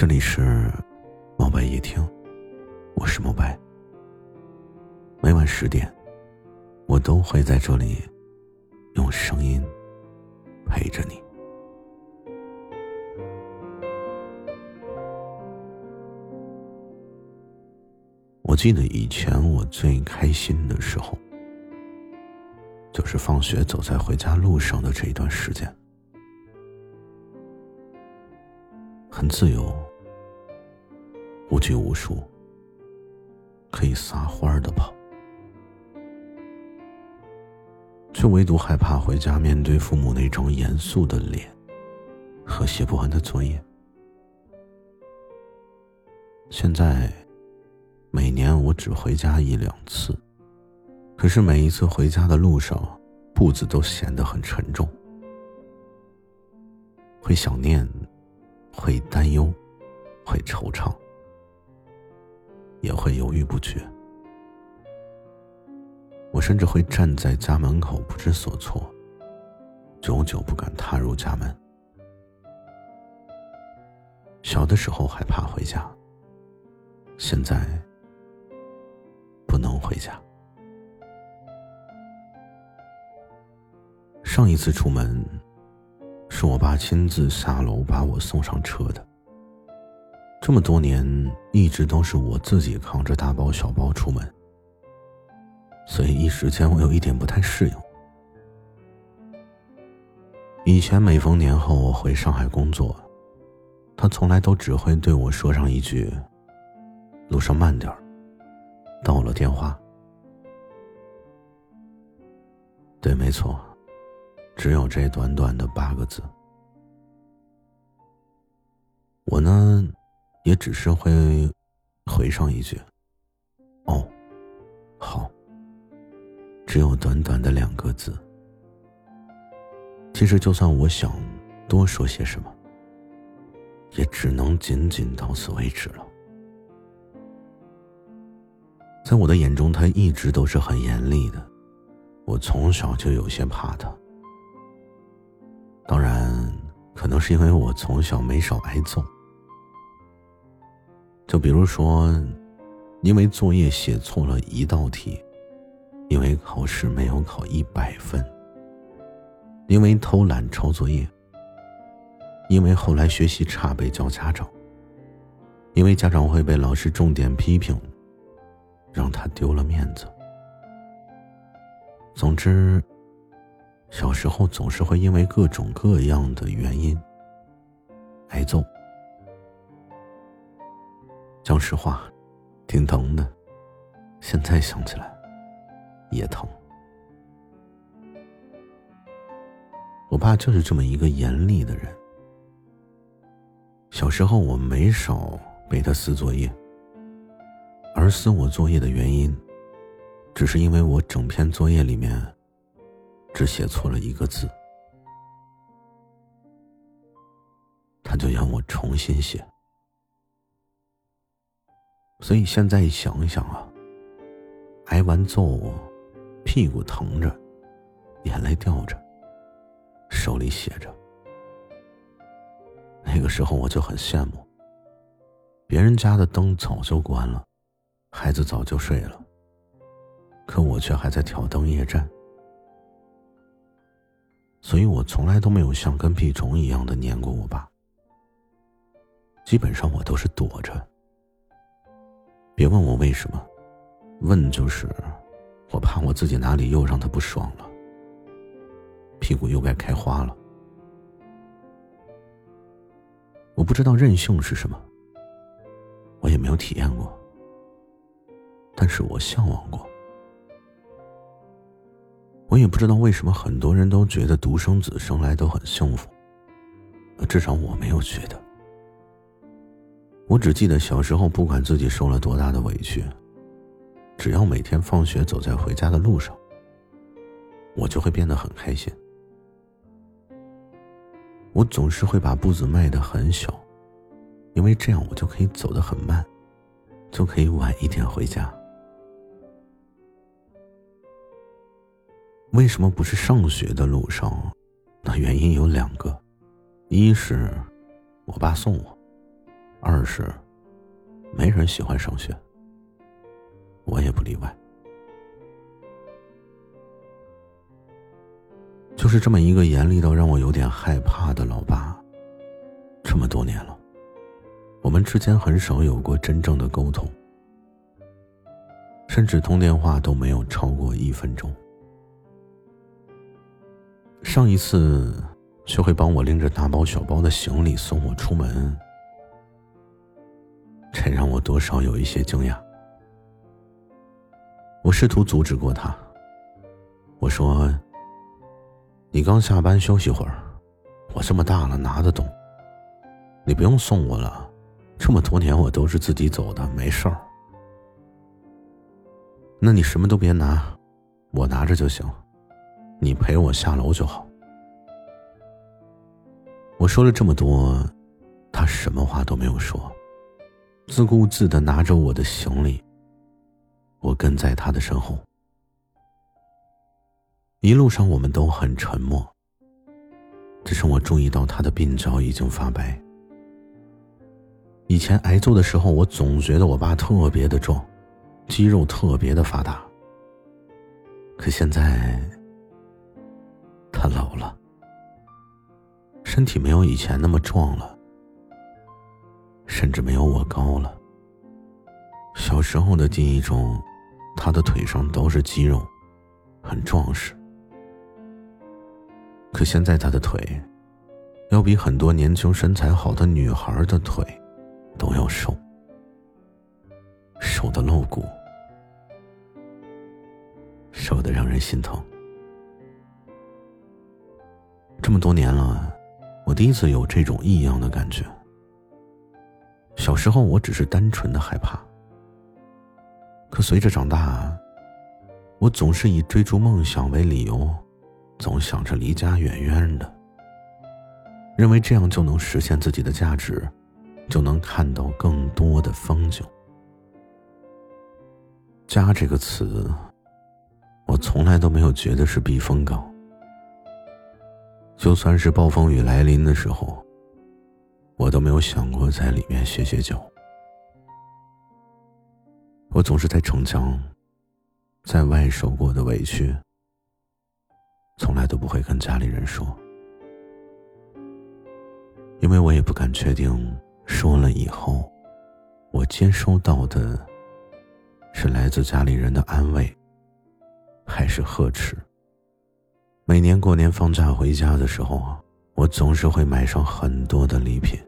这里是猫白夜听，我是猫白。每晚十点，我都会在这里用声音陪着你。我记得以前我最开心的时候，就是放学走在回家路上的这一段时间，很自由。无拘无束，可以撒欢儿的跑，却唯独害怕回家面对父母那张严肃的脸和写不完的作业。现在，每年我只回家一两次，可是每一次回家的路上，步子都显得很沉重，会想念，会担忧，会惆怅。也会犹豫不决，我甚至会站在家门口不知所措，久久不敢踏入家门。小的时候害怕回家，现在不能回家。上一次出门，是我爸亲自下楼把我送上车的。这么多年，一直都是我自己扛着大包小包出门，所以一时间我有一点不太适应。以前每逢年后我回上海工作，他从来都只会对我说上一句：“路上慢点儿。”到了电话。对，没错，只有这短短的八个字。我呢？也只是会回上一句：“哦，好。”只有短短的两个字。其实，就算我想多说些什么，也只能仅仅到此为止了。在我的眼中，他一直都是很严厉的，我从小就有些怕他。当然，可能是因为我从小没少挨揍。就比如说，因为作业写错了一道题，因为考试没有考一百分，因为偷懒抄作业，因为后来学习差被叫家长，因为家长会被老师重点批评，让他丢了面子。总之，小时候总是会因为各种各样的原因挨揍。讲实话，挺疼的。现在想起来，也疼。我爸就是这么一个严厉的人。小时候我没少被他撕作业，而撕我作业的原因，只是因为我整篇作业里面只写错了一个字，他就让我重新写。所以现在想想啊，挨完揍，屁股疼着，眼泪掉着，手里写着。那个时候我就很羡慕，别人家的灯早就关了，孩子早就睡了，可我却还在挑灯夜战。所以我从来都没有像跟屁虫一样的黏过我爸，基本上我都是躲着。别问我为什么，问就是我怕我自己哪里又让他不爽了，屁股又该开花了。我不知道任性是什么，我也没有体验过，但是我向往过。我也不知道为什么很多人都觉得独生子生来都很幸福，至少我没有觉得。我只记得小时候，不管自己受了多大的委屈，只要每天放学走在回家的路上，我就会变得很开心。我总是会把步子迈得很小，因为这样我就可以走得很慢，就可以晚一点回家。为什么不是上学的路上？那原因有两个，一是我爸送我。二是没人喜欢上学，我也不例外。就是这么一个严厉到让我有点害怕的老爸，这么多年了，我们之间很少有过真正的沟通，甚至通电话都没有超过一分钟。上一次，学会帮我拎着大包小包的行李送我出门，才让我多少有一些惊讶。我试图阻止过他，我说：“你刚下班休息会儿，我这么大了拿得动，你不用送我了，这么多年我都是自己走的，没事儿。那你什么都别拿，我拿着就行。”你陪我下楼就好。我说了这么多，他什么话都没有说，自顾自的拿着我的行李。我跟在他的身后，一路上我们都很沉默。只是我注意到他的鬓角已经发白。以前挨揍的时候，我总觉得我爸特别的壮，肌肉特别的发达。可现在。他老了，身体没有以前那么壮了，甚至没有我高了。小时候的记忆中，他的腿上都是肌肉，很壮实。可现在他的腿，要比很多年轻身材好的女孩的腿都要瘦，瘦的露骨，瘦的让人心疼。这么多年了，我第一次有这种异样的感觉。小时候我只是单纯的害怕，可随着长大，我总是以追逐梦想为理由，总想着离家远远的，认为这样就能实现自己的价值，就能看到更多的风景。家这个词，我从来都没有觉得是避风港。就算是暴风雨来临的时候，我都没有想过在里面歇歇脚。我总是在逞强，在外受过的委屈，从来都不会跟家里人说，因为我也不敢确定说了以后，我接收到的是来自家里人的安慰，还是呵斥。每年过年放假回家的时候啊，我总是会买上很多的礼品。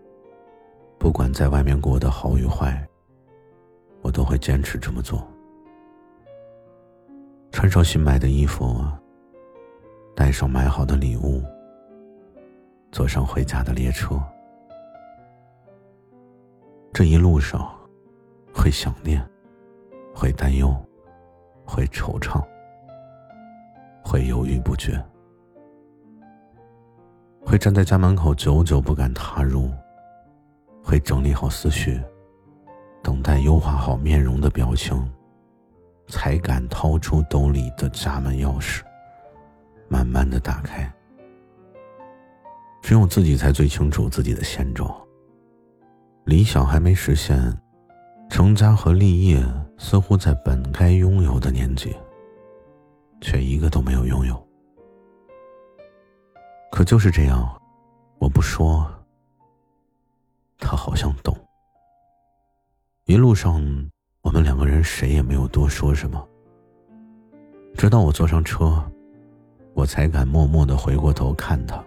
不管在外面过得好与坏，我都会坚持这么做。穿上新买的衣服，带上买好的礼物，坐上回家的列车。这一路上，会想念，会担忧，会惆怅，会犹豫不决。会站在家门口，久久不敢踏入；会整理好思绪，等待优化好面容的表情，才敢掏出兜里的家门钥匙，慢慢的打开。只有自己才最清楚自己的现状。理想还没实现，成家和立业似乎在本该拥有的年纪，却一个都没有拥有。可就是这样，我不说，他好像懂。一路上，我们两个人谁也没有多说什么。直到我坐上车，我才敢默默的回过头看他。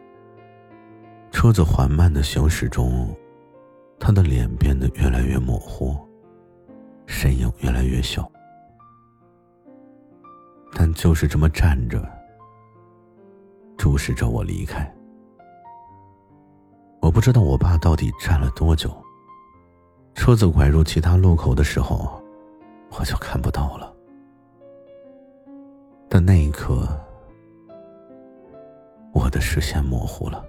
车子缓慢的行驶中，他的脸变得越来越模糊，身影越来越小，但就是这么站着。注视着我离开，不知道我爸到底站了多久。车子拐入其他路口的时候，我就看不到了。但那一刻，我的视线模糊了。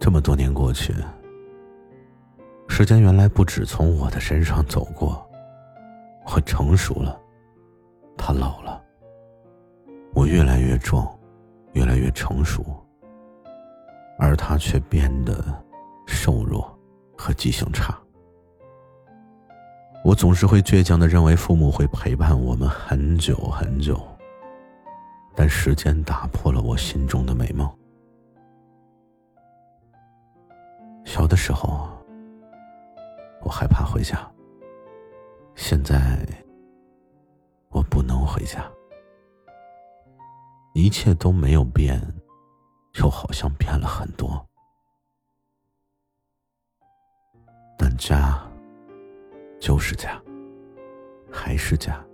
这么多年过去，时间原来不止从我的身上走过，我成熟了，他老了。我越来越壮，越来越成熟，而他却变得瘦弱和记性差。我总是会倔强的认为父母会陪伴我们很久很久，但时间打破了我心中的美梦。小的时候，我害怕回家。现在，我不能回家。一切都没有变，又好像变了很多，但家。就是家，还是家。